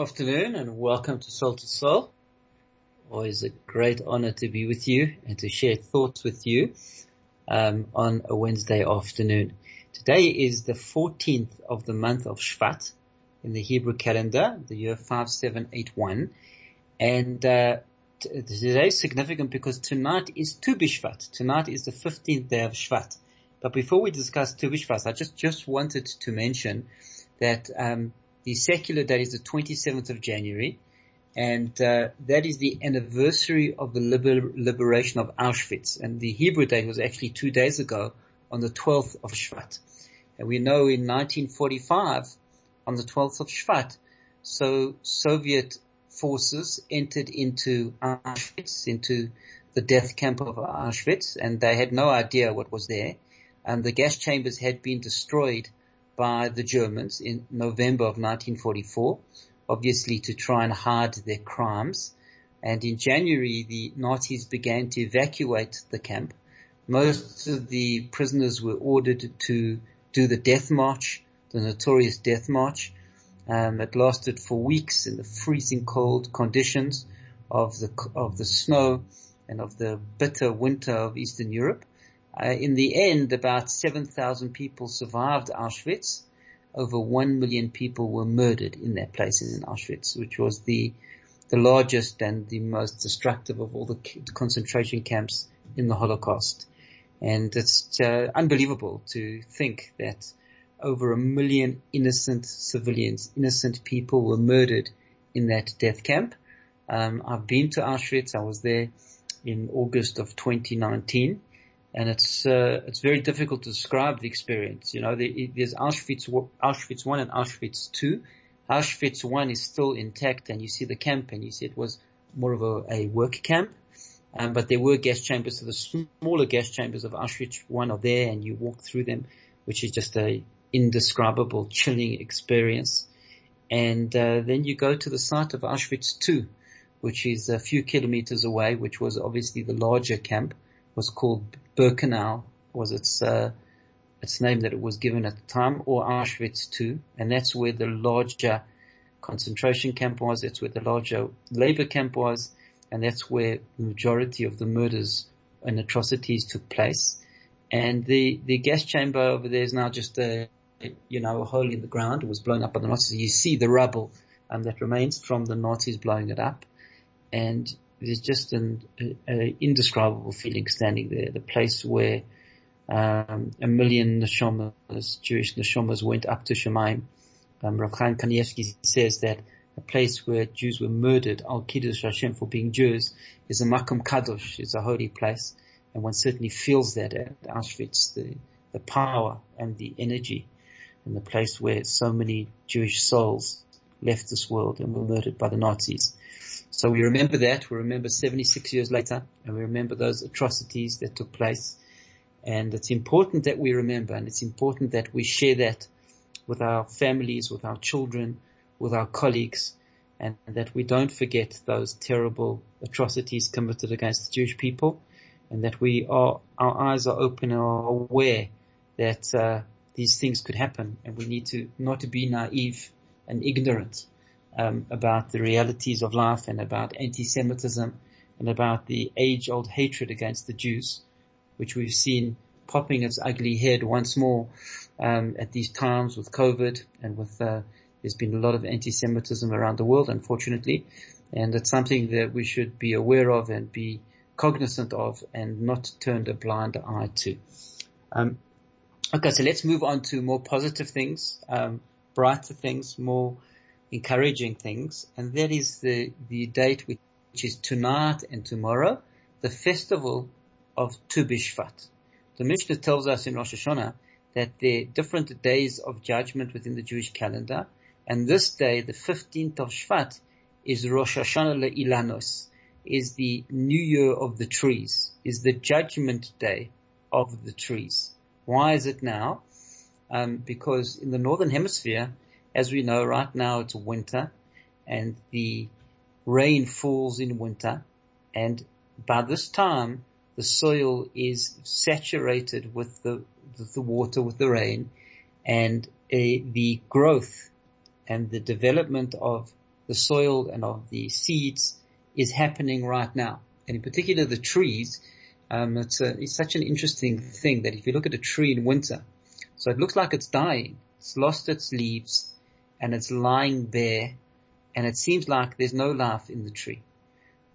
Afternoon and welcome to Soul to Soul. Always a great honor to be with you and to share thoughts with you um, on a Wednesday afternoon. Today is the 14th of the month of Shvat in the Hebrew calendar, the year 5781. And uh, t- today is significant because tonight is Tu B'Shvat. Tonight is the 15th day of Shvat. But before we discuss Tu B'Shvat, I just, just wanted to mention that um, the secular date is the 27th of January, and uh, that is the anniversary of the liber- liberation of Auschwitz. And the Hebrew date was actually two days ago on the 12th of Shvat. And we know in 1945, on the 12th of Shvat, so Soviet forces entered into Auschwitz, into the death camp of Auschwitz, and they had no idea what was there. And the gas chambers had been destroyed by the Germans in November of 1944, obviously to try and hide their crimes. And in January, the Nazis began to evacuate the camp. Most of the prisoners were ordered to do the death march, the notorious death march. Um, it lasted for weeks in the freezing cold conditions of the of the snow and of the bitter winter of Eastern Europe. Uh, in the end, about 7,000 people survived Auschwitz. Over 1 million people were murdered in their places in Auschwitz, which was the, the largest and the most destructive of all the concentration camps in the Holocaust. And it's uh, unbelievable to think that over a million innocent civilians, innocent people were murdered in that death camp. Um, I've been to Auschwitz. I was there in August of 2019 and it's uh, it's very difficult to describe the experience. You know, there's Auschwitz Auschwitz one and Auschwitz two. Auschwitz one is still intact, and you see the camp, and you see it was more of a, a work camp. Um, but there were gas chambers, so the smaller gas chambers of Auschwitz one are there, and you walk through them, which is just a indescribable, chilling experience. And uh, then you go to the site of Auschwitz two, which is a few kilometers away, which was obviously the larger camp was called Birkenau was its uh, its name that it was given at the time, or Auschwitz II, and that's where the larger concentration camp was. That's where the larger labor camp was, and that's where the majority of the murders and atrocities took place. And the the gas chamber over there is now just a you know a hole in the ground. It was blown up by the Nazis. You see the rubble um, that remains from the Nazis blowing it up, and there's just an a, indescribable feeling standing there. The place where um, a million neshamas, Jewish neshamas, went up to Shemaim. Um, Rav Chaim Kanievsky says that a place where Jews were murdered, Al Kiddush Hashem for being Jews, is a Makom Kadosh, is a holy place, and one certainly feels that at Auschwitz, the the power and the energy, and the place where so many Jewish souls left this world and were murdered by the Nazis. So we remember that, we remember 76 years later, and we remember those atrocities that took place. And it's important that we remember, and it's important that we share that with our families, with our children, with our colleagues, and that we don't forget those terrible atrocities committed against the Jewish people, and that we are, our eyes are open and are aware that uh, these things could happen, and we need to not to be naive and ignorant um, about the realities of life and about anti-Semitism and about the age-old hatred against the Jews, which we've seen popping its ugly head once more um, at these times with COVID and with uh, there's been a lot of anti-Semitism around the world, unfortunately, and it's something that we should be aware of and be cognizant of and not turn a blind eye to. Um, okay, so let's move on to more positive things, um, brighter things, more encouraging things, and that is the, the date which, is tonight and tomorrow, the festival of Tu B'Shvat. The Mishnah tells us in Rosh Hashanah that there are different days of judgment within the Jewish calendar, And this day, the 15th of Shvat, is Rosh Hashanah Ilanos, is the New Year of the trees, is the Judgment Day of the trees. Why is it now? Um, because in the Northern Hemisphere, as we know, right now it's winter, and the rain falls in winter, and by this time, the soil is saturated with the, the water, with the rain, and uh, the growth and the development of the soil and of the seeds is happening right now. And in particular, the trees, um, it's, a, it's such an interesting thing that if you look at a tree in winter, so it looks like it's dying, it's lost its leaves, and it's lying bare, and it seems like there's no life in the tree.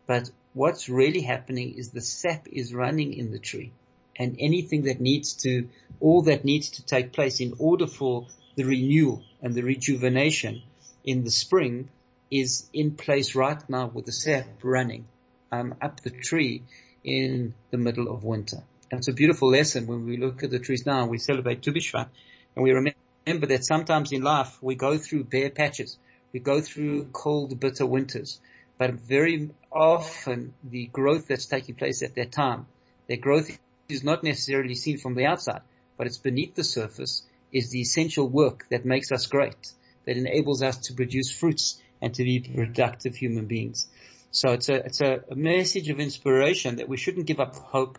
But what's really happening is the sap is running in the tree and anything that needs to, all that needs to take place in order for the renewal and the rejuvenation in the spring is in place right now with the sap running um, up the tree in the middle of winter. And it's a beautiful lesson when we look at the trees now. We celebrate Tu B'Shvat, and we remember that sometimes in life we go through bare patches, we go through cold, bitter winters, but very often the growth that's taking place at that time, that growth is not necessarily seen from the outside, but it's beneath the surface is the essential work that makes us great, that enables us to produce fruits and to be productive human beings. So it's a, it's a message of inspiration that we shouldn't give up hope.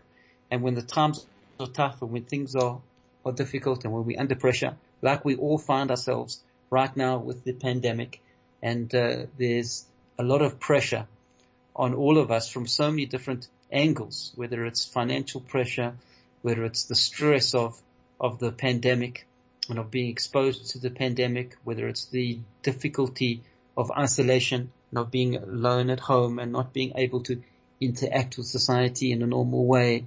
And when the times are tough and when things are, are difficult and when we're under pressure, like we all find ourselves right now with the pandemic and uh, there's a lot of pressure on all of us from so many different angles, whether it's financial pressure, whether it's the stress of, of the pandemic and of being exposed to the pandemic, whether it's the difficulty of isolation and of being alone at home and not being able to interact with society in a normal way,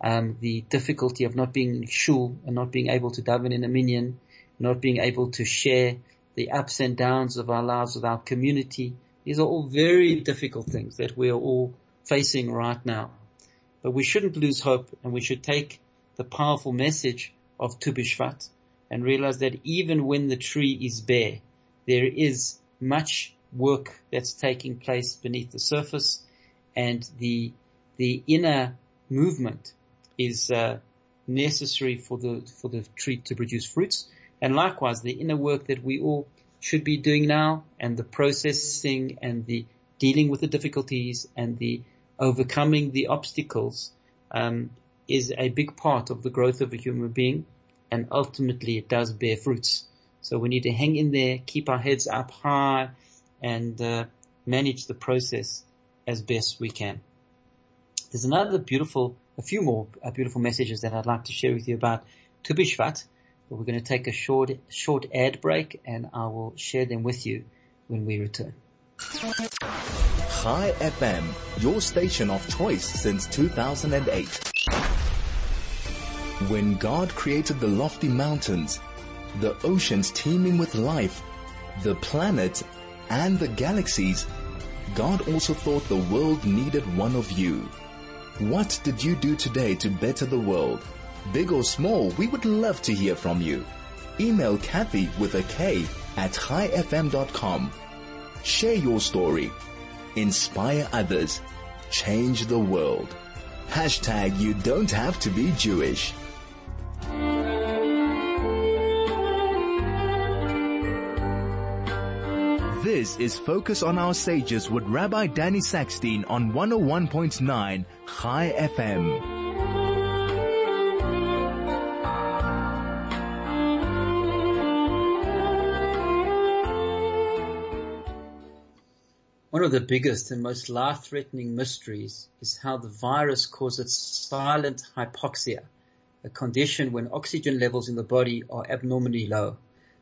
um, the difficulty of not being in shul and not being able to daven in a minyan, not being able to share the ups and downs of our lives with our community, these are all very difficult things that we are all facing right now. But we shouldn't lose hope and we should take the powerful message of Tu B'Shvat and realize that even when the tree is bare, there is much work that's taking place beneath the surface and the, the inner movement is, uh, necessary for the, for the tree to produce fruits. And likewise, the inner work that we all should be doing now and the processing and the dealing with the difficulties and the overcoming the obstacles um, is a big part of the growth of a human being and ultimately it does bear fruits. So we need to hang in there, keep our heads up high and uh, manage the process as best we can. There's another beautiful, a few more uh, beautiful messages that I'd like to share with you about Tu B'Shvat. We're going to take a short, short ad break and I will share them with you when we return. Chai FM, your station of choice since 2008. When God created the lofty mountains, the oceans teeming with life, the planets and the galaxies, God also thought the world needed one of you. What did you do today to better the world? Big or small, we would love to hear from you. Email Kathy with a K at chaifm.com. Share your story. Inspire others. Change the world. Hashtag you don't have to be Jewish. This is Focus on Our Sages with Rabbi Danny Sackstein on 101.9 Chai FM. One of the biggest and most life-threatening mysteries is how the virus causes silent hypoxia, a condition when oxygen levels in the body are abnormally low.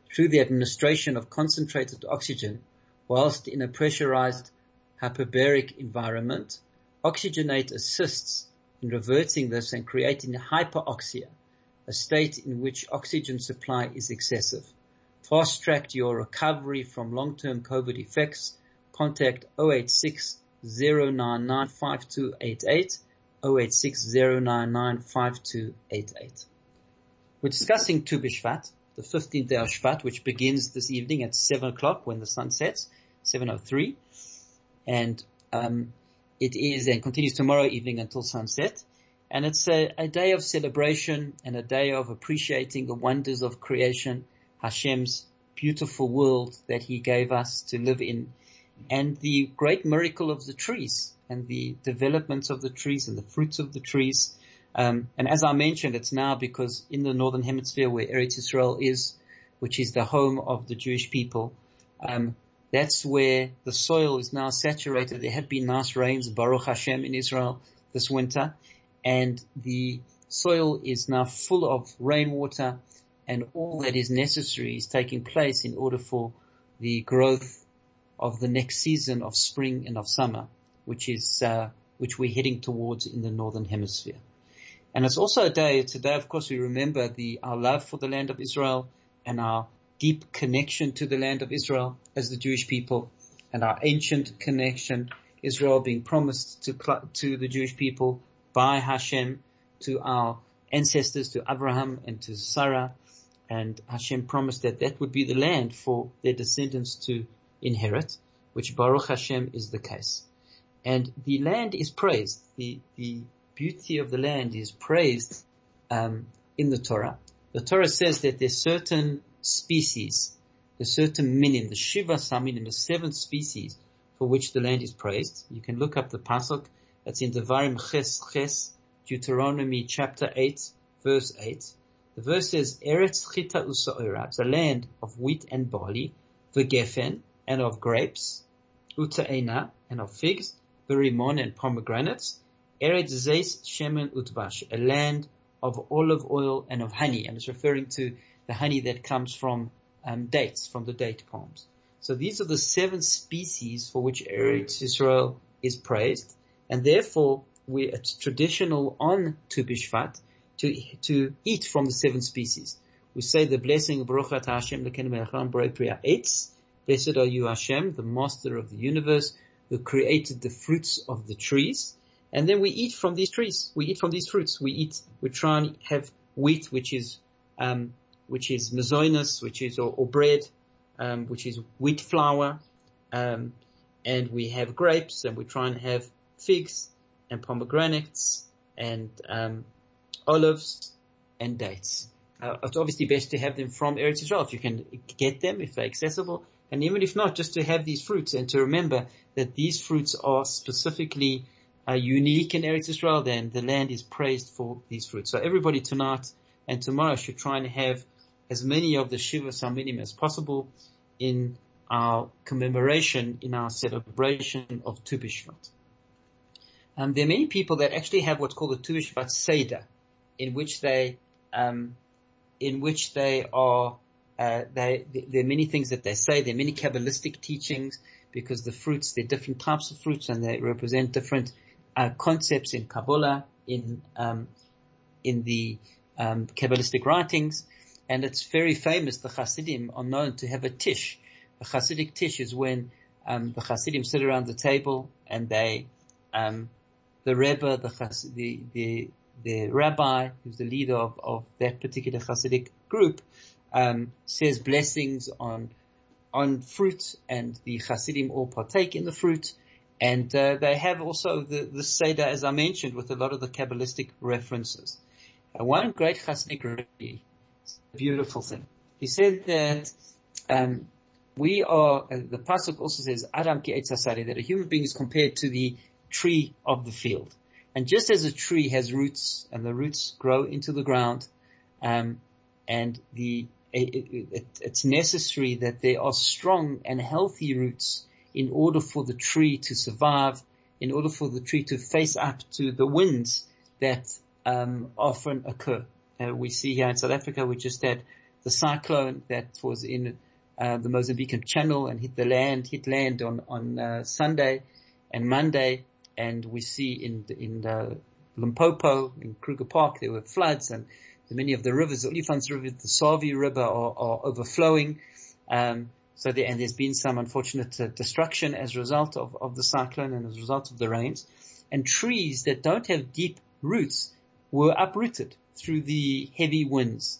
Through the administration of concentrated oxygen, whilst in a pressurized hyperbaric environment, oxygenate assists in reverting this and creating hyperoxia, a state in which oxygen supply is excessive. Fast track your recovery from long-term COVID effects contact 086 099 5288, 086 099 5288. We're discussing Tu B'Shvat, the 15th day of Shvat, which begins this evening at 7 o'clock when the sun sets, 7.03. And um, it is and continues tomorrow evening until sunset. And it's a, a, day of celebration and a day of appreciating the wonders of creation, Hashem's beautiful world that he gave us to live in, and the great miracle of the trees and the developments of the trees and the fruits of the trees. Um, and as I mentioned, it's now because in the northern hemisphere where Eretz Israel is, which is the home of the Jewish people, um, that's where the soil is now saturated. There have been nice rains, Baruch Hashem, in Israel this winter, and the soil is now full of rainwater, and all that is necessary is taking place in order for the growth of the next season of spring and of summer, which is uh, which we're heading towards in the northern hemisphere. And it's also a day today. Of course, we remember the our love for the land of Israel and our deep connection to the land of Israel as the Jewish people and our ancient connection, Israel being promised to, to the Jewish people by Hashem to our ancestors, to Abraham and to Sarah. And Hashem promised that that would be the land for their descendants to inherit, which Baruch Hashem is the case. And the land is praised. The, the beauty of the land is praised um, in the Torah. The Torah says that there's certain species, the certain minim, the Shivas Haminim, the seven species for which the land is praised. You can look up the pasuk. That's in Devarim Ches Ches, Deuteronomy chapter 8, verse 8. The verse says, Eretz Chita Usa'ira, it's a land of wheat and barley, Gefen, and of grapes, Uta'ena, and of figs, Berimon and pomegranates, Eretz Zeis Shemen Utbash, a land of olive oil and of honey. And it's referring to the honey that comes from um, dates, from the date palms. So these are the seven species for which Eretz Israel is praised, and therefore we it's traditional on Tu to to eat from the seven species. We say the blessing of Baruch Hashem Etz. Blessed are you Hashem, the master of the universe, who created the fruits of the trees. And then we eat from these trees. We eat from these fruits. We eat, we try and have wheat, which is um, which is mazoinus, which is or, or bread, um, which is wheat flour, um, and we have grapes, and we try and have figs and pomegranates and um, olives and dates. Uh, it's obviously best to have them from Eretz Israel if you can get them, if they're accessible, and even if not, just to have these fruits and to remember that these fruits are specifically uh, unique in Eretz Israel. Then the land is praised for these fruits. So everybody tonight and tomorrow should try and have as many of the Shivas Haminim as possible in our commemoration, in our celebration of Tu B'Shvat. Um, there are many people that actually have what's called a Tu B'Shvat Seder, in which they, um, in which they are, uh, they, there are many things that they say, there are many Kabbalistic teachings, because the fruits, they're different types of fruits and they represent different uh, concepts in Kabbalah, in, um, in the um, Kabbalistic writings. And it's very famous. The Hasidim are known to have a tish. A Hasidic tish is when um, the Hasidim sit around the table and they, um, the Rebbe, the, the, the, the rabbi, who's the leader of, of that particular Hasidic group, um, says blessings on on fruit, and the Hasidim all partake in the fruit, and uh, they have also the, the Seder, as I mentioned, with a lot of the Kabbalistic references. Uh, one great Hasidic rabbi beautiful thing. He said that um, we are. Uh, the pasuk also says Adam ki that a human being is compared to the tree of the field, and just as a tree has roots and the roots grow into the ground, um, and the it, it, it's necessary that there are strong and healthy roots in order for the tree to survive, in order for the tree to face up to the winds that um, often occur. Uh, we see here in South Africa, we just had the cyclone that was in uh, the Mozambican Channel and hit the land, hit land on on uh, Sunday and Monday, and we see in in uh, Limpopo in Kruger Park there were floods and many of the rivers, the Olifants River, the Sabie River are, are overflowing. Um, so there, and there's been some unfortunate uh, destruction as a result of, of the cyclone and as a result of the rains. And trees that don't have deep roots were uprooted through the heavy winds.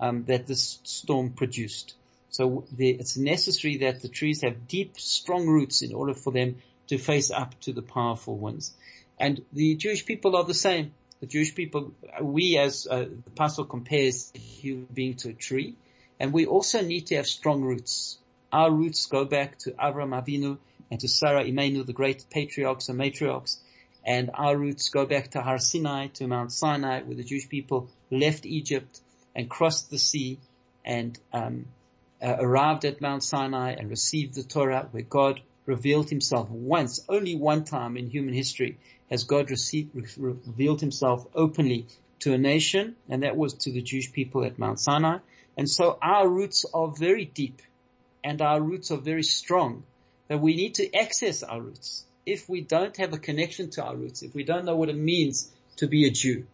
um, that this storm produced. So the, it's necessary that the trees have deep, strong roots in order for them to face up to the powerful winds. And the Jewish people are the same. The Jewish people, we as uh, the apostle compares human being to a tree, and we also need to have strong roots. Our roots go back to Avram Avinu and to Sarah Imenu, the great patriarchs and matriarchs, and our roots go back to Har Sinai, to Mount Sinai, where the Jewish people left Egypt and crossed the sea and um, uh, arrived at Mount Sinai and received the Torah, where God revealed Himself once, only one time in human history, has God received, revealed Himself openly to a nation, and that was to the Jewish people at Mount Sinai. And so our roots are very deep, and our roots are very strong. That we need to access our roots if we don't have a connection to our roots, if we don't know what it means to be a Jew,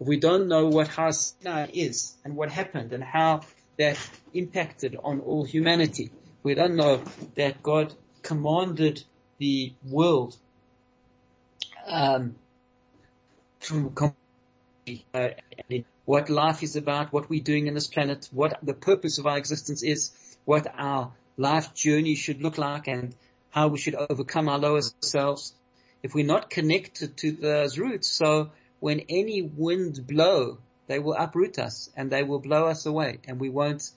if we don't know what Har Sinai is and what happened and how that impacted on all humanity, we don't know that God commanded the world um, to uh, what life is about, what we're doing in this planet, what the purpose of our existence is, what our life journey should look like, and how we should overcome our lower selves. If we're not connected to those roots, so when any wind blow, they will uproot us and they will blow us away and we won't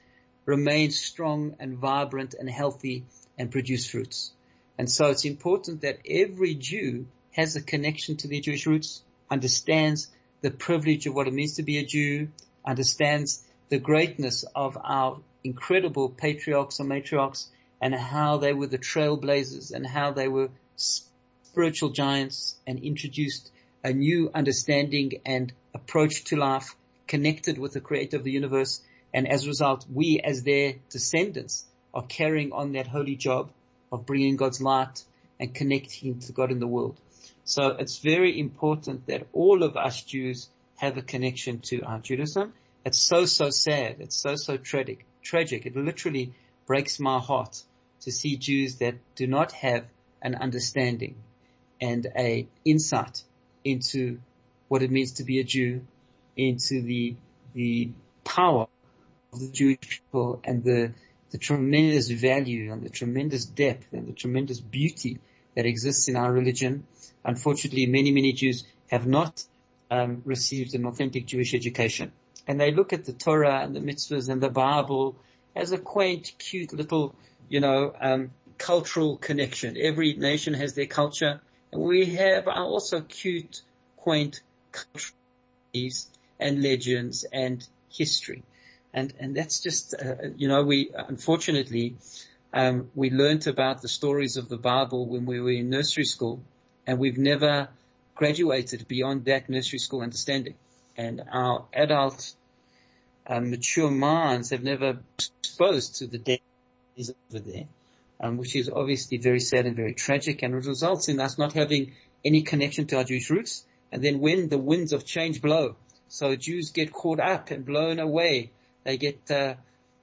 remain strong and vibrant and healthy and produce fruits. And so it's important that every Jew has a connection to their Jewish roots, understands the privilege of what it means to be a Jew, understands the greatness of our incredible patriarchs and matriarchs and how they were the trailblazers and how they were spiritual giants and introduced a new understanding and approach to life connected with the creator of the universe. And as a result, we as their descendants are carrying on that holy job of bringing God's light and connecting to God in the world. So it's very important that all of us Jews have a connection to our Judaism. It's so, so sad. It's so, so tragic, tragic. It literally breaks my heart to see Jews that do not have an understanding and a insight into what it means to be a Jew, into the, the power of the Jewish people and the, the tremendous value and the tremendous depth and the tremendous beauty that exists in our religion. Unfortunately, many, many Jews have not um, received an authentic Jewish education. And they look at the Torah and the mitzvahs and the Bible as a quaint, cute little you know, um, cultural connection. Every nation has their culture, and we have also cute, quaint cultures and legends and history, and and that's just uh, you know we unfortunately um, we learnt about the stories of the Bible when we were in nursery school, and we've never graduated beyond that nursery school understanding, and our adult, uh, mature minds have never exposed to the depth is over there, um, which is obviously very sad and very tragic and it results in us not having any connection to our Jewish roots. And then when the winds of change blow, so Jews get caught up and blown away, they get, uh,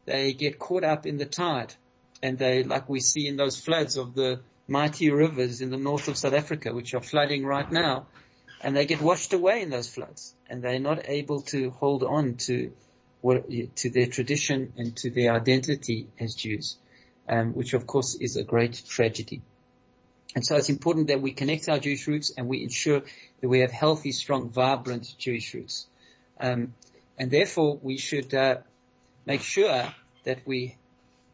they get caught up in the tide and they, like we see in those floods of the mighty rivers in the north of South Africa, which are flooding right now, and they get washed away in those floods and they're not able to hold on to to their tradition and to their identity as Jews, um, which of course is a great tragedy. And so it's important that we connect our Jewish roots and we ensure that we have healthy, strong, vibrant Jewish roots. Um, and therefore we should uh, make sure that we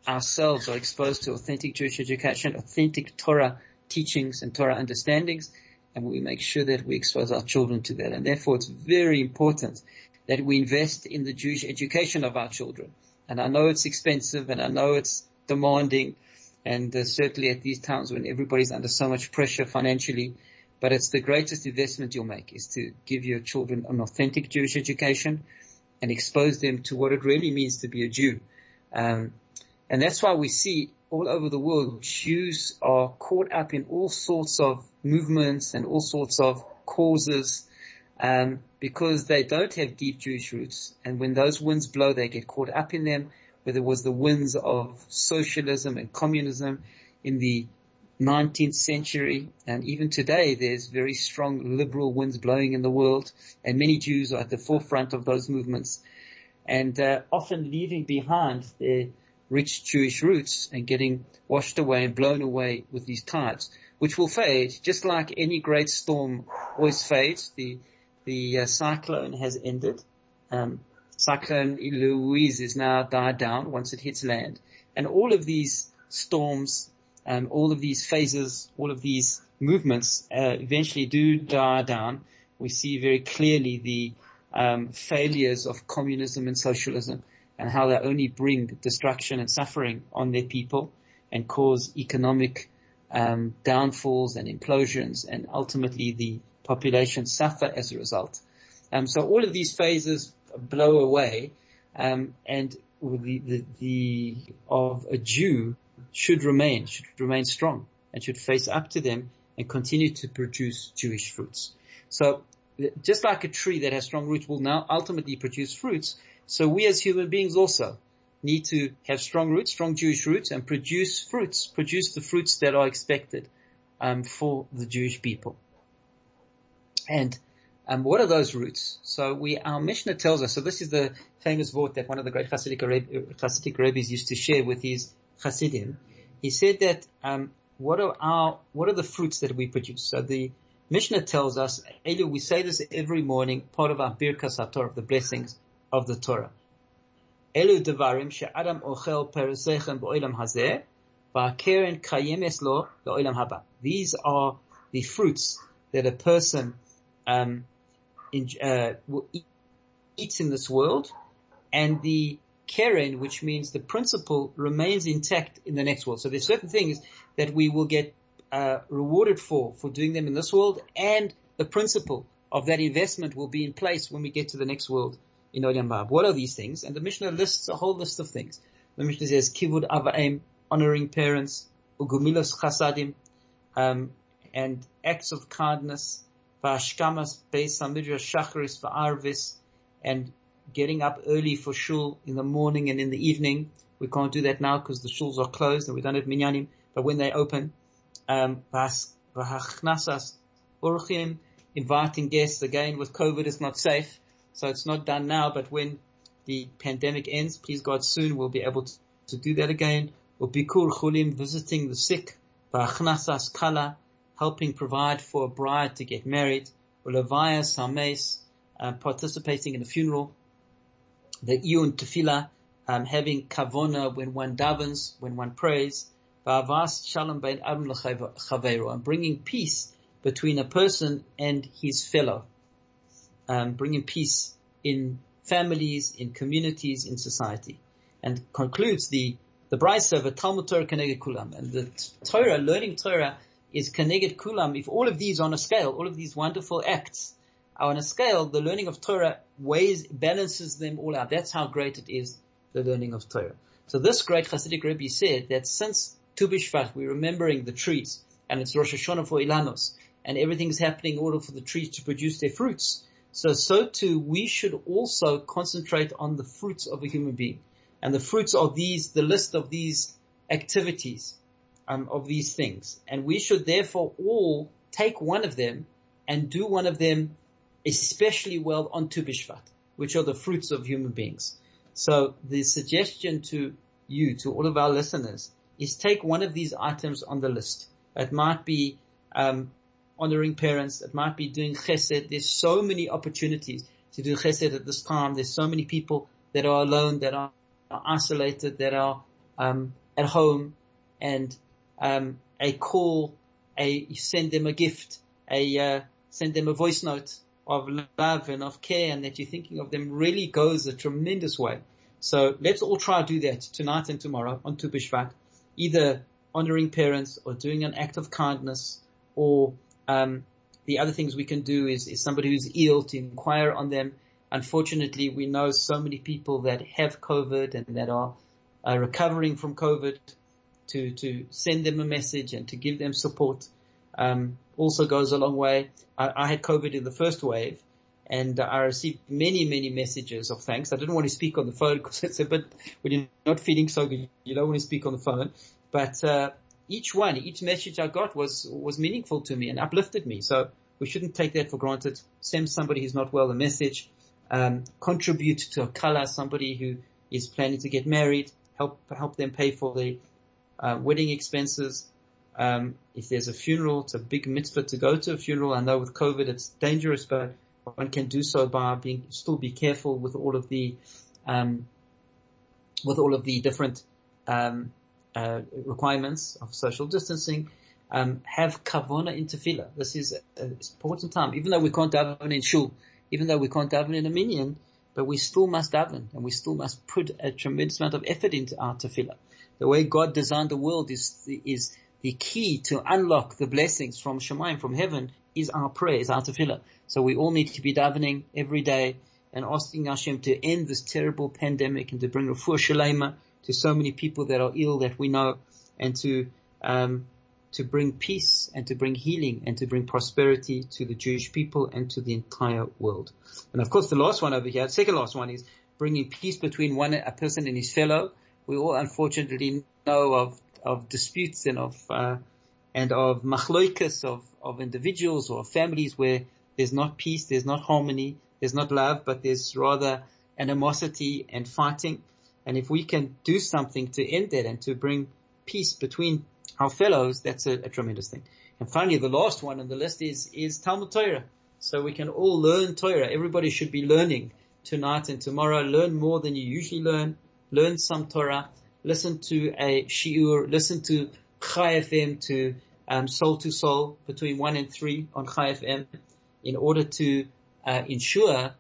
ourselves are exposed to authentic Jewish education, authentic Torah teachings and Torah understandings, and we make sure that we expose our children to that. And therefore it's very important that we invest in the Jewish education of our children. And I know it's expensive and I know it's demanding and uh, certainly at these times when everybody's under so much pressure financially, but it's the greatest investment you'll make is to give your children an authentic Jewish education and expose them to what it really means to be a Jew. Um, and that's why we see all over the world Jews are caught up in all sorts of movements and all sorts of causes um, because they don't have deep Jewish roots. And when those winds blow, they get caught up in them. Whether it was the winds of socialism and communism in the 19th century, and even today, there's very strong liberal winds blowing in the world, and many Jews are at the forefront of those movements. and uh, often leaving behind their rich Jewish roots and getting washed away and blown away with these tides, which will fade just like any great storm always fades. The the uh, cyclone has ended. Um, cyclone Eloise is now died down once it hits land, and all of these storms, um, all of these phases, all of these movements uh, eventually do die down. We see very clearly the um, failures of communism and socialism and how they only bring destruction and suffering on their people and cause economic um, downfalls and implosions and ultimately the population suffer as a result. Um, so all of these phases blow away um, and the, the, the of a Jew should remain, should remain strong and should face up to them and continue to produce Jewish fruits. So just like a tree that has strong roots will now ultimately produce fruits, so we as human beings also need to have strong roots, strong Jewish roots, and produce fruits, produce the fruits that are expected um, for the Jewish people. And um, what are those roots? So we, our Mishnah tells us. So this is the famous word that one of the great Hasidic, Hasidic rabbis used to share with his Hasidim. He said that um, what are our what are the fruits that we produce? So the Mishnah tells us, Elu, we say this every morning, part of our Birkas HaTorah, the blessings of the Torah. Elu devarim she'adam ochel peresechem ba'olam hazeh, va'keren kayemes lo la'olam haba. These are the fruits that a person um, in, uh, will eat, eats in this world, and the keren, which means the principle, remains intact in the next world. So there's certain things that we will get uh, rewarded for for doing them in this world, and the principle of that investment will be in place when we get to the next world in Olam. What are these things? And the Mishnah lists a whole list of things. The Mishnah says kivud avaim, honoring parents, ugumilos chasadim, um, and acts of kindness, v'ashkamas beis hamidrash shacharis v'arvis, and getting up early for shul in the morning and in the evening. We can't do that now because the shuls are closed and we don't have minyanim. But when they open, um, inviting guests again with COVID is not safe. So it's not done now, but when the pandemic ends, please God, soon we'll be able to, to do that again. Bikur chulim, visiting the sick. V'achnasas kala, helping provide for a bride to get married. Ulevaya sames, uh, participating in a funeral. The iyun tefillah, um, having kavona when one davens, when one prays. V'avas shalom bein adam and bringing peace between a person and his fellow um, bringing peace in families, in communities, in society, and concludes the the Brisa of Talmud Torah Keneged Kulam, and the Torah, learning Torah, is Keneged Kulam. If all of these on a scale, all of these wonderful acts on a scale, the learning of Torah weighs, balances them all out. That's how great it is, the learning of Torah. So this great Hasidic Rebbe said that since Tu B'Shvat, we're remembering the trees, and it's Rosh Hashanah for Ilanos, and everything's happening in order for the trees to produce their fruits. So, so too, we should also concentrate on the fruits of a human being. And the fruits of these, the list of these activities, um, of these things. And we should therefore all take one of them and do one of them especially well on Tu B'Shvat, which are the fruits of human beings. So the suggestion to you, to all of our listeners, is take one of these items on the list. It might be um, honoring parents. It might be doing chesed. There's so many opportunities to do chesed at this time. There's so many people that are alone, that are, are isolated, that are um, at home, and um, a call, a send them a gift, a uh, send them a voice note of love and of care, and that you're thinking of them really goes a tremendous way. So let's all try to do that tonight and tomorrow on Tu either honoring parents or doing an act of kindness or um, the other things we can do is, is somebody who's ill to inquire on them. Unfortunately, we know so many people that have COVID and that are uh, recovering from COVID to, to send them a message and to give them support. Um, also goes a long way. I, I, had COVID in the first wave and I received many, many messages of thanks. I didn't want to speak on the phone because it's a bit, when you're not feeling so good, you don't want to speak on the phone. But, uh, each one, each message I got was, was meaningful to me and uplifted me. So we shouldn't take that for granted. Send somebody who's not well a message. um, contribute to a kala, somebody who is planning to get married, help help them pay for the uh, wedding expenses. Um, if there's a funeral, it's a big mitzvah to go to a funeral. I know with COVID it's dangerous, but one can do so by being still be careful with all of the um, with all of the different um, uh, requirements of social distancing. Um, have kavona in tefillah. This is an important time, even though we can't daven in shul, even though we can't daven in a minyan, but we still must daven and we still must put a tremendous amount of effort into our tefillah. The way God designed the world is is the key to unlock the blessings from Shemaim, from heaven, is our prayer, is our tefillah. So we all need to be davening every day and asking Hashem to end this terrible pandemic and to bring refuah shalema to so many people that are ill that we know and to, um, to bring peace and to bring healing and to bring prosperity to the Jewish people and to the entire world. And of course the last one over here, the second last one is bringing peace between one, a person and his fellow. We all unfortunately know of, of disputes and of, uh, and of machloikas of, of individuals or families where there's not peace, there's not harmony, there's not love, but there's rather animosity and fighting. And if we can do something to end that and to bring peace between our fellows, that's a, a tremendous thing. And finally, the last one on the list is, is Talmud Torah. So we can all learn Torah. Everybody should be learning tonight and tomorrow. Learn more than you usually learn. Learn some Torah. Listen to a shiur. Listen to Chai FM to um, soul to soul between one and three on Chai FM in order to uh, ensure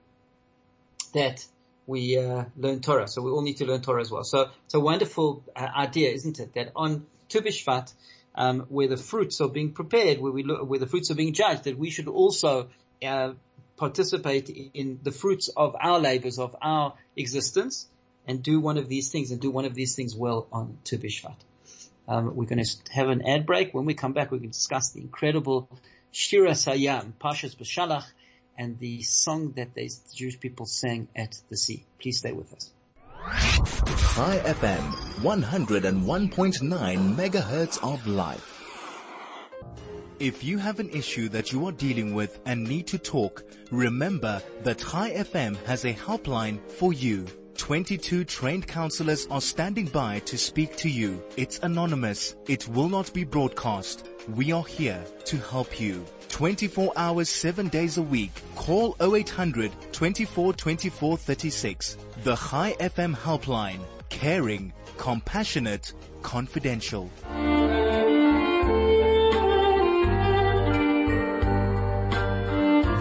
that we uh, learn Torah. So we all need to learn Torah as well. So it's a wonderful uh, idea, isn't it? That on Tu B'Shvat, um, where the fruits are being prepared, where we look, where the fruits are being judged, that we should also uh, participate in the fruits of our labors, of our existence, and do one of these things, and do one of these things well on Tu B'Shvat. Um, we're going to have an ad break. When we come back, we can discuss the incredible Shiras Hayam, Pashas B'Shalach, and the song that the Jewish people sang at the sea. Please stay with us. Chai FM, 101.9 megahertz of life. If you have an issue that you are dealing with and need to talk, remember that Chai FM has a helpline for you. 22 trained counselors are standing by to speak to you. It's anonymous. It will not be broadcast. We are here to help you. 24 hours, 7 days a week. Call 0800 24 24 36. The Chai FM helpline. Caring, compassionate, confidential.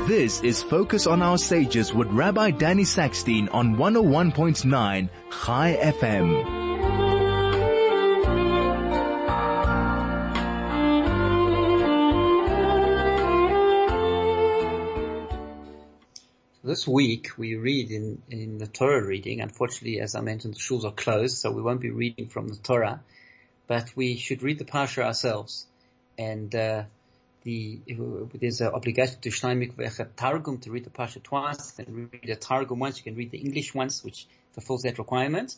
This is Focus on Our Sages with Rabbi Danny Sackstein on 101.9 Chai FM. This week we read in, in the Torah reading. Unfortunately, as I mentioned, the shuls are closed, so we won't be reading from the Torah. But we should read the Parsha ourselves. And, uh, the, there's an obligation to Shnaimik Targum to read the Parsha twice, then read the Targum once. You can read the English once, which fulfills that requirement.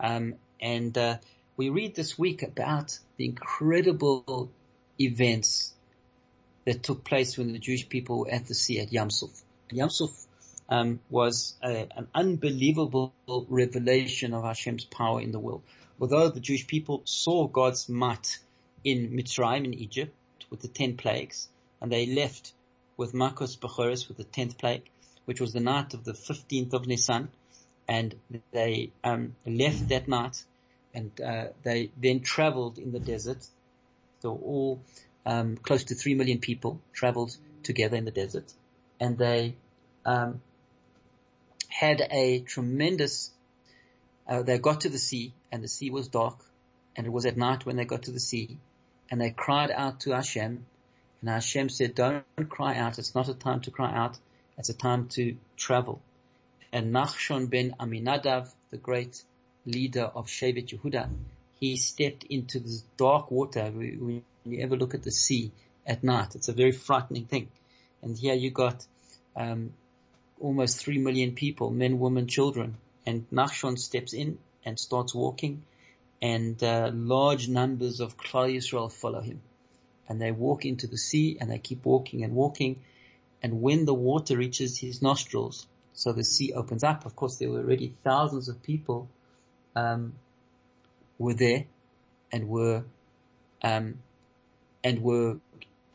Um, and, uh, we read this week about the incredible events that took place when the Jewish people were at the sea at Yam Suf. Yam Suf um, was a, an unbelievable revelation of Hashem's power in the world. Although the Jewish people saw God's might in Mitzrayim, in Egypt, with the ten plagues, and they left with Makos Bechoros with the tenth plague, which was the night of the 15th of Nisan, and they um, left that night, and uh, they then traveled in the desert. So all um, close to three million people traveled together in the desert, and they um, had a tremendous, uh, they got to the sea and the sea was dark and it was at night when they got to the sea and they cried out to Hashem and Hashem said, don't cry out. It's not a time to cry out. It's a time to travel. And Nachshon ben Aminadav, the great leader of Shevet Yehuda, he stepped into this dark water. When you ever look at the sea at night, it's a very frightening thing. And here you got um, almost three million people, men, women, children. And Nachshon steps in and starts walking and uh, large numbers of Klal Yisrael follow him. And they walk into the sea and they keep walking and walking. And when the water reaches his nostrils, So the sea opens up. Of course, there were already thousands of people um, were there and were um, and were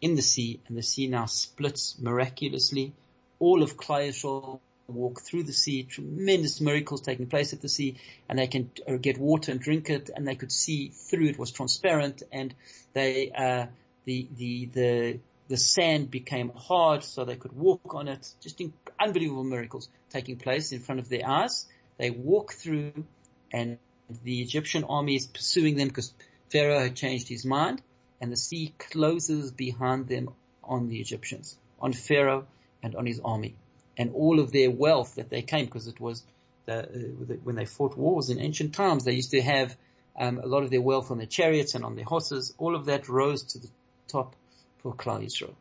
in the sea, and the sea now splits miraculously. All of Klal Yisrael walk through the sea, tremendous miracles taking place at the sea, and they can uh, get water and drink it, and they could see through. It was transparent, and they uh, the the the the sand became hard, so they could walk on it. Just unbelievable miracles taking place in front of their eyes. They walk through, and the Egyptian army is pursuing them because Pharaoh had changed his mind, and the sea closes behind them on the Egyptians, on Pharaoh and on his army and all of their wealth that they came because it was the, uh, when they fought wars in ancient times, they used to have um, a lot of their wealth on their chariots and on their horses. All of that rose to the top for Klal Yisrael.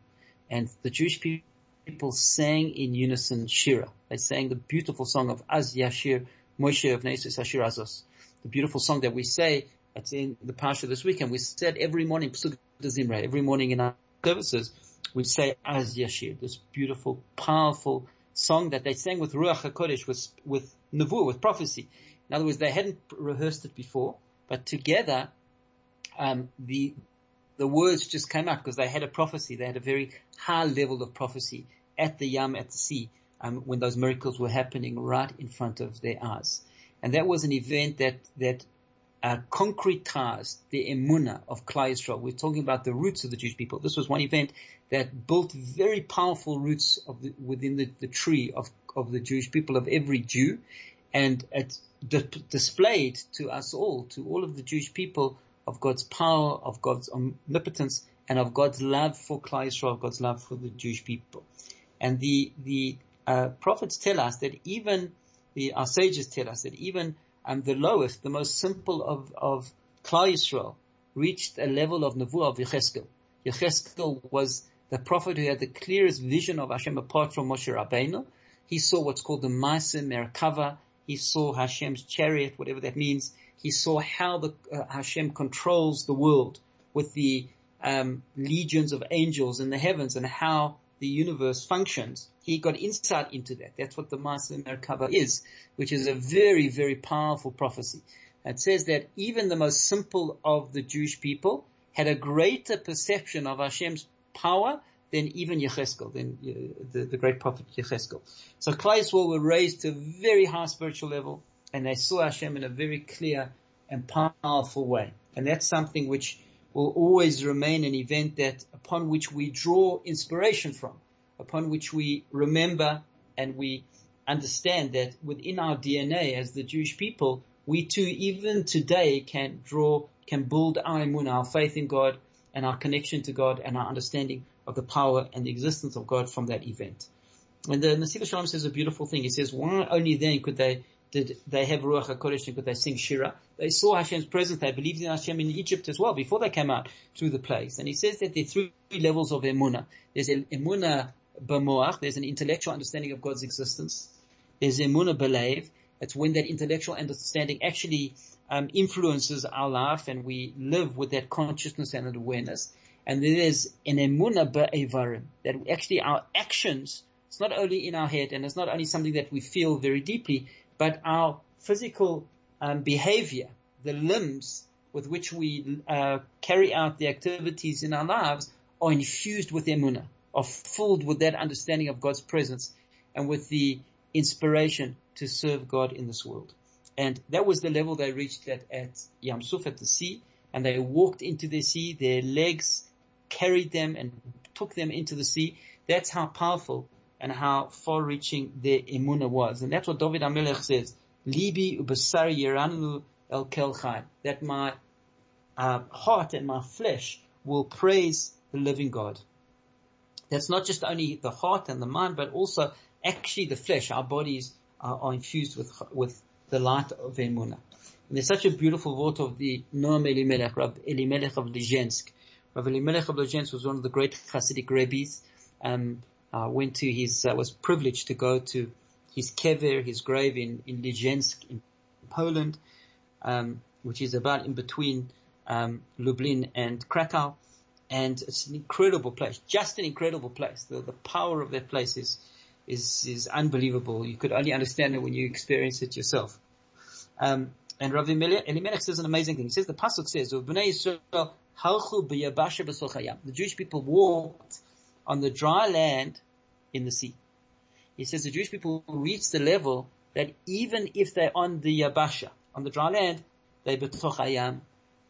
And the Jewish people sang in unison Shira. They sang the beautiful song of Az Yashir Moshe of Nesus Hashir Azos. The beautiful song that we say, it's in the Parsha this weekend. We said every morning, every morning in our services, we say Az Yashir, this beautiful, powerful, song that they sang with Ruach HaKodesh, with, with Nevuah, with prophecy. In other words, they hadn't rehearsed it before, but together, um, the, the words just came out because they had a prophecy. They had a very high level of prophecy at the Yam, at the sea, um, when those miracles were happening right in front of their eyes. And that was an event that, that uh, concretized the emuna of Klal Yisrael. We're talking about the roots of the Jewish people. This was one event that built very powerful roots the, within the, the, tree of, of the Jewish people, of every Jew, and it di- displayed to us all, to all of the Jewish people, of God's power, of God's omnipotence, and of God's love for Klal Yisrael, God's love for the Jewish people. And the the uh, prophets tell us that even the our sages tell us that even and the lowest, the most simple of, of Klal Yisrael reached a level of Nevuah of Yecheskel. Yecheskel was the prophet who had the clearest vision of Hashem apart from Moshe Rabbeinu. He saw what's called the Maaseh Merkava. He saw Hashem's chariot, whatever that means. He saw how the uh, Hashem controls the world with the um, legions of angels in the heavens and how the universe functions. He got insight into that. That's what the Maaseh Merkava is, which is a very, very powerful prophecy. It says that even the most simple of the Jewish people had a greater perception of Hashem's power than even Yecheskel, than uh, the, the, great prophet Yecheskel. So Klal were raised to a very high spiritual level, and they saw Hashem in a very clear and powerful way. And that's something which will always remain an event that upon which we draw inspiration from, upon which we remember and we understand that within our DNA as the Jewish people, we too, even today, can draw, can build our imun, our faith in God and our connection to God and our understanding of the power and the existence of God from that event. And the Nesivos Shalom says a beautiful thing. He says, why only then could they did they have Ruach HaKodesh could they sing Shira? They saw Hashem's presence. They believed in Hashem in Egypt as well before they came out through the plagues. And he says that there are three levels of emunah. There's emunah b'moach. There's an intellectual understanding of God's existence. There's emunah b'leiv. It's when that intellectual understanding actually um, influences our life and we live with that consciousness and awareness. And then there's an emunah ba'evarim. That actually our actions, it's not only in our head and it's not only something that we feel very deeply, but our physical um, behavior, the limbs with which we uh, carry out the activities in our lives, are infused with emunah, are filled with that understanding of God's presence and with the inspiration to serve God in this world. And that was the level they reached at, at Yam Suf at the sea, and they walked into the sea. Their legs carried them and took them into the sea. That's how powerful and how far-reaching their emuna was. And that's what David HaMelech says, Libi ubasari yeranu el kelchai, that my uh, heart and my flesh will praise the living God. That's not just only the heart and the mind, but also actually the flesh. Our bodies are, are infused with with the light of emuna. And there's such a beautiful vort of the Noam Elimelech, Rav Elimelech of Lizhensk. Rav Elimelech of Lizhensk was one of the great Hasidic rabbis. Um, uh, went to his, uh, was privileged to go to his kever, his grave in, in Lizhensk in Poland, um, which is about in between, um, Lublin and Krakow. And it's an incredible place, just an incredible place. The, the power of that place is, is, is unbelievable. You could only understand it when you experience it yourself. Um, and Rav Elimelech says an amazing thing. He says the pasuk says, The Jewish people walked on the dry land in the sea. He says the Jewish people reach the level that even if they're on the Yabasha, on the dry land, they betoch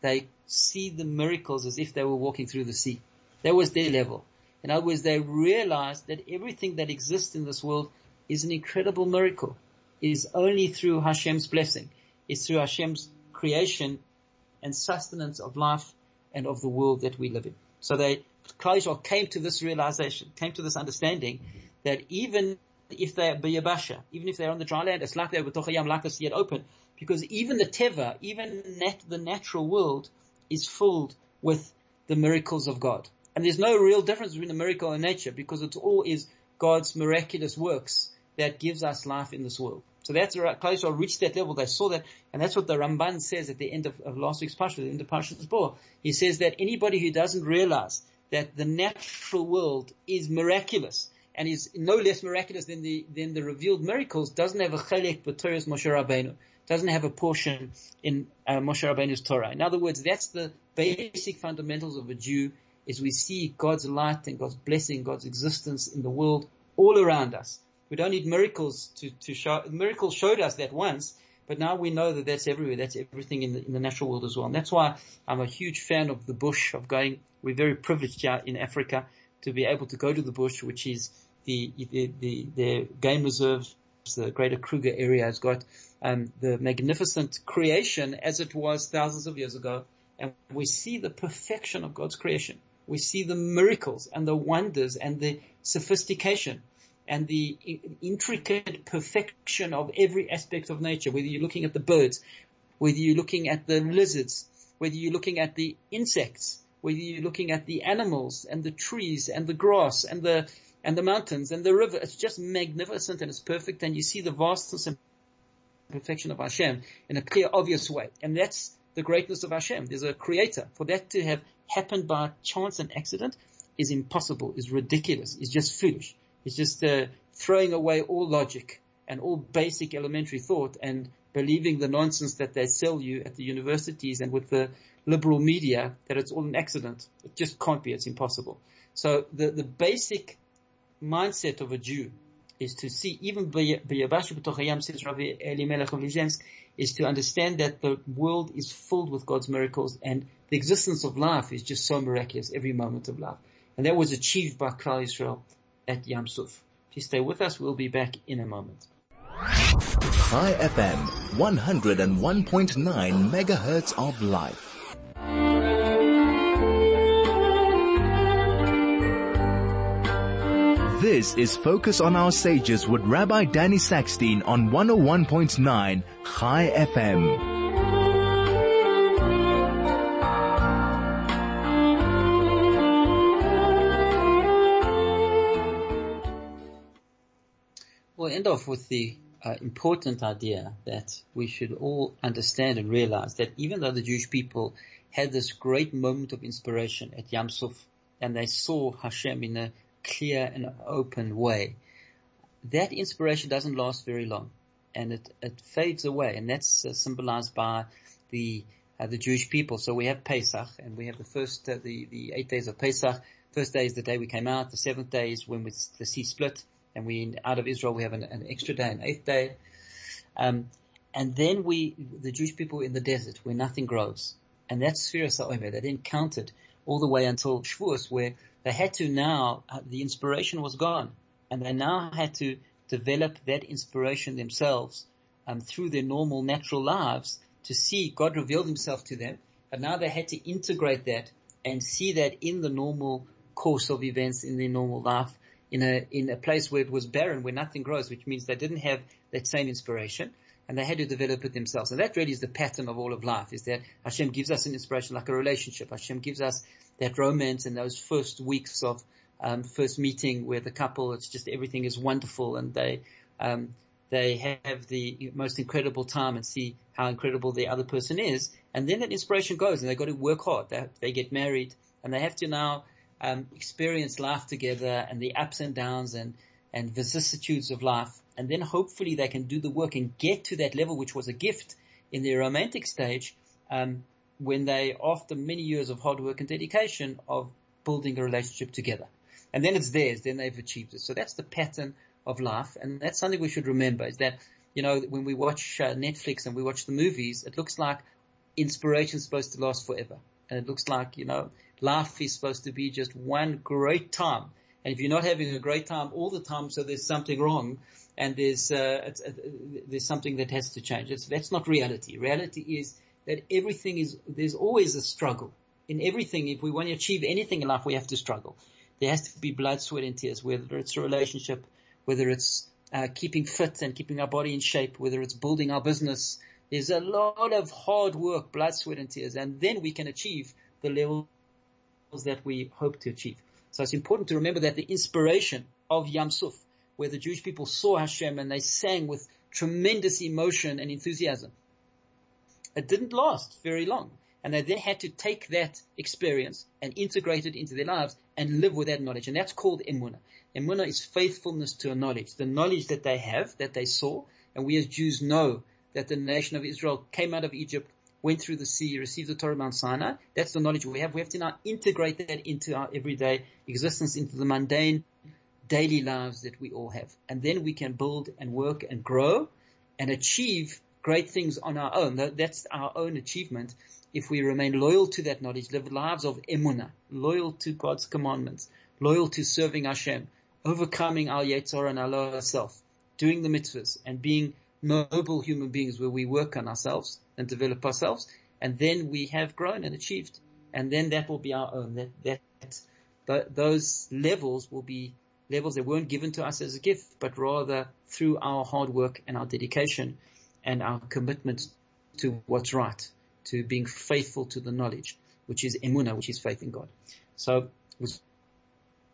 they see the miracles as if they were walking through the sea. That was their level. In other words, they realized that everything that exists in this world is an incredible miracle. It is only through Hashem's blessing. It's through Hashem's creation and sustenance of life and of the world that we live in. So they, Klal came to this realization, came to this understanding that even if they're biyabasha, even if they're on the dry land, it's like they're b'tochayam, like sea had open, because even the teva, even nat- the natural world is filled with the miracles of God. And there's no real difference between the miracle and nature because it all is God's miraculous works that gives us life in this world. So that's Klal Yisrael reached that level. They saw that, and that's what the Ramban says at the end of, of last week's parsha, the end of Parshas Bo. He says that anybody who doesn't realize that the natural world is miraculous and is no less miraculous than the than the revealed miracles doesn't have a chelek b'Toras Moshe Rabbeinu, doesn't have a portion in uh, Moshe Rabbeinu's Torah. In other words, that's the basic fundamentals of a Jew. Is we see God's light and God's blessing, God's existence in the world all around us. We don't need miracles to, to show, miracles showed us that once, but now we know that that's everywhere. That's everything in the, in the natural world as well. And that's why I'm a huge fan of the bush, of going, we're very privileged here in Africa to be able to go to the bush, which is the, the, the, the game reserves, the greater Kruger area has got, um, the magnificent creation as it was thousands of years ago. And we see the perfection of God's creation. We see the miracles and the wonders and the sophistication and the intricate perfection of every aspect of nature, whether you're looking at the birds, whether you're looking at the lizards, whether you're looking at the insects, whether you're looking at the animals and the trees and the grass and the, and the mountains and the river. It's just magnificent and it's perfect and you see the vastness and perfection of Hashem in a clear, obvious way. And that's the greatness of Hashem. There's a creator. For that to have happened by chance and accident is impossible, is ridiculous, is just foolish. It's just uh, throwing away all logic and all basic elementary thought and believing the nonsense that they sell you at the universities and with the liberal media that it's all an accident. It just can't be. It's impossible. So the, the basic mindset of a Jew is to see, even B'Yabash B'Tochayam says Rabbi of is to understand that the world is filled with God's miracles and the existence of life is just so miraculous every moment of life. And that was achieved by Klal Yisrael at Yam Suf. Please stay with us. We'll be back in a moment. Chai FM, 101.9 megahertz of life. This is Focus on Our Sages with Rabbi Danny Sackstein on 101.9 Chai FM. We'll end off with the uh, important idea that we should all understand and realize that even though the Jewish people had this great moment of inspiration at Yam Suf and they saw Hashem in a clear and open way, that inspiration doesn't last very long and it, it fades away and that's uh, symbolized by the uh, the Jewish people. So we have Pesach and we have the first, uh, the, the eight days of Pesach. First day is the day we came out. The seventh day is when we, the sea split and we out of Israel we have an, an extra day, an eighth day, um, and then we the Jewish people in the desert where nothing grows, and that's Sfiras HaOmer. They didn't count it all the way until Shavuos, where they had to now uh, the inspiration was gone, and they now had to develop that inspiration themselves um, through their normal natural lives to see God revealed Himself to them, but now they had to integrate that and see that in the normal course of events in their normal life in a, in a place where it was barren, where nothing grows, which means they didn't have that same inspiration and they had to develop it themselves. And that really is the pattern of all of life is that Hashem gives us an inspiration like a relationship. Hashem gives us that romance and those first weeks of um, first meeting where the couple, it's just everything is wonderful and they, um, they have the most incredible time and see how incredible the other person is. And then that inspiration goes and they've got to work hard. They, they get married and they have to now um, experience life together and the ups and downs and and vicissitudes of life. And then hopefully they can do the work and get to that level, which was a gift in their romantic stage, um, when they, after many years of hard work and dedication, of building a relationship together. And then it's theirs, then they've achieved it. So that's the pattern of life. And that's something we should remember is that, you know, when we watch uh, Netflix and we watch the movies, it looks like inspiration is supposed to last forever. And it looks like, you know, life is supposed to be just one great time. And if you're not having a great time all the time, so there's something wrong and there's, uh, uh, there's something that has to change. It's, that's not reality. Reality is that everything is, there's always a struggle. In everything, if we want to achieve anything in life, we have to struggle. There has to be blood, sweat and tears, whether it's a relationship, whether it's uh, keeping fit and keeping our body in shape, whether it's building our business. There's a lot of hard work, blood, sweat and tears, and then we can achieve the levels that we hope to achieve. So it's important to remember that the inspiration of Yam Suf, where the Jewish people saw Hashem and they sang with tremendous emotion and enthusiasm, it didn't last very long. And they then had to take that experience and integrate it into their lives and live with that knowledge. And that's called emunah. Emunah is faithfulness to a knowledge. The knowledge that they have, that they saw, and we as Jews know that the nation of Israel came out of Egypt, went through the sea, received the Torah Mount Sinai. That's the knowledge we have. We have to now integrate that into our everyday existence, into the mundane daily lives that we all have. And then we can build and work and grow and achieve great things on our own. That's our own achievement. If we remain loyal to that knowledge, live lives of emunah, loyal to God's commandments, loyal to serving Hashem, overcoming our Yetzer Hara and our lower self, doing the mitzvahs and being noble human beings where we work on ourselves and develop ourselves. And then we have grown and achieved. And then that will be our own. That, that, those levels will be levels that weren't given to us as a gift, but rather through our hard work and our dedication and our commitment to what's right, to being faithful to the knowledge, which is emunah, which is faith in God. So it was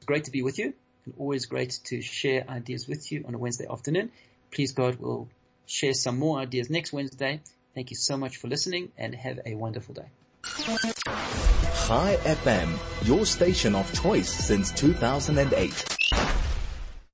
great to be with you and always great to share ideas with you on a Wednesday afternoon. Please God will share some more ideas next Wednesday. Thank you so much for listening and have a wonderful day. Chai FM, your station of choice since 2008.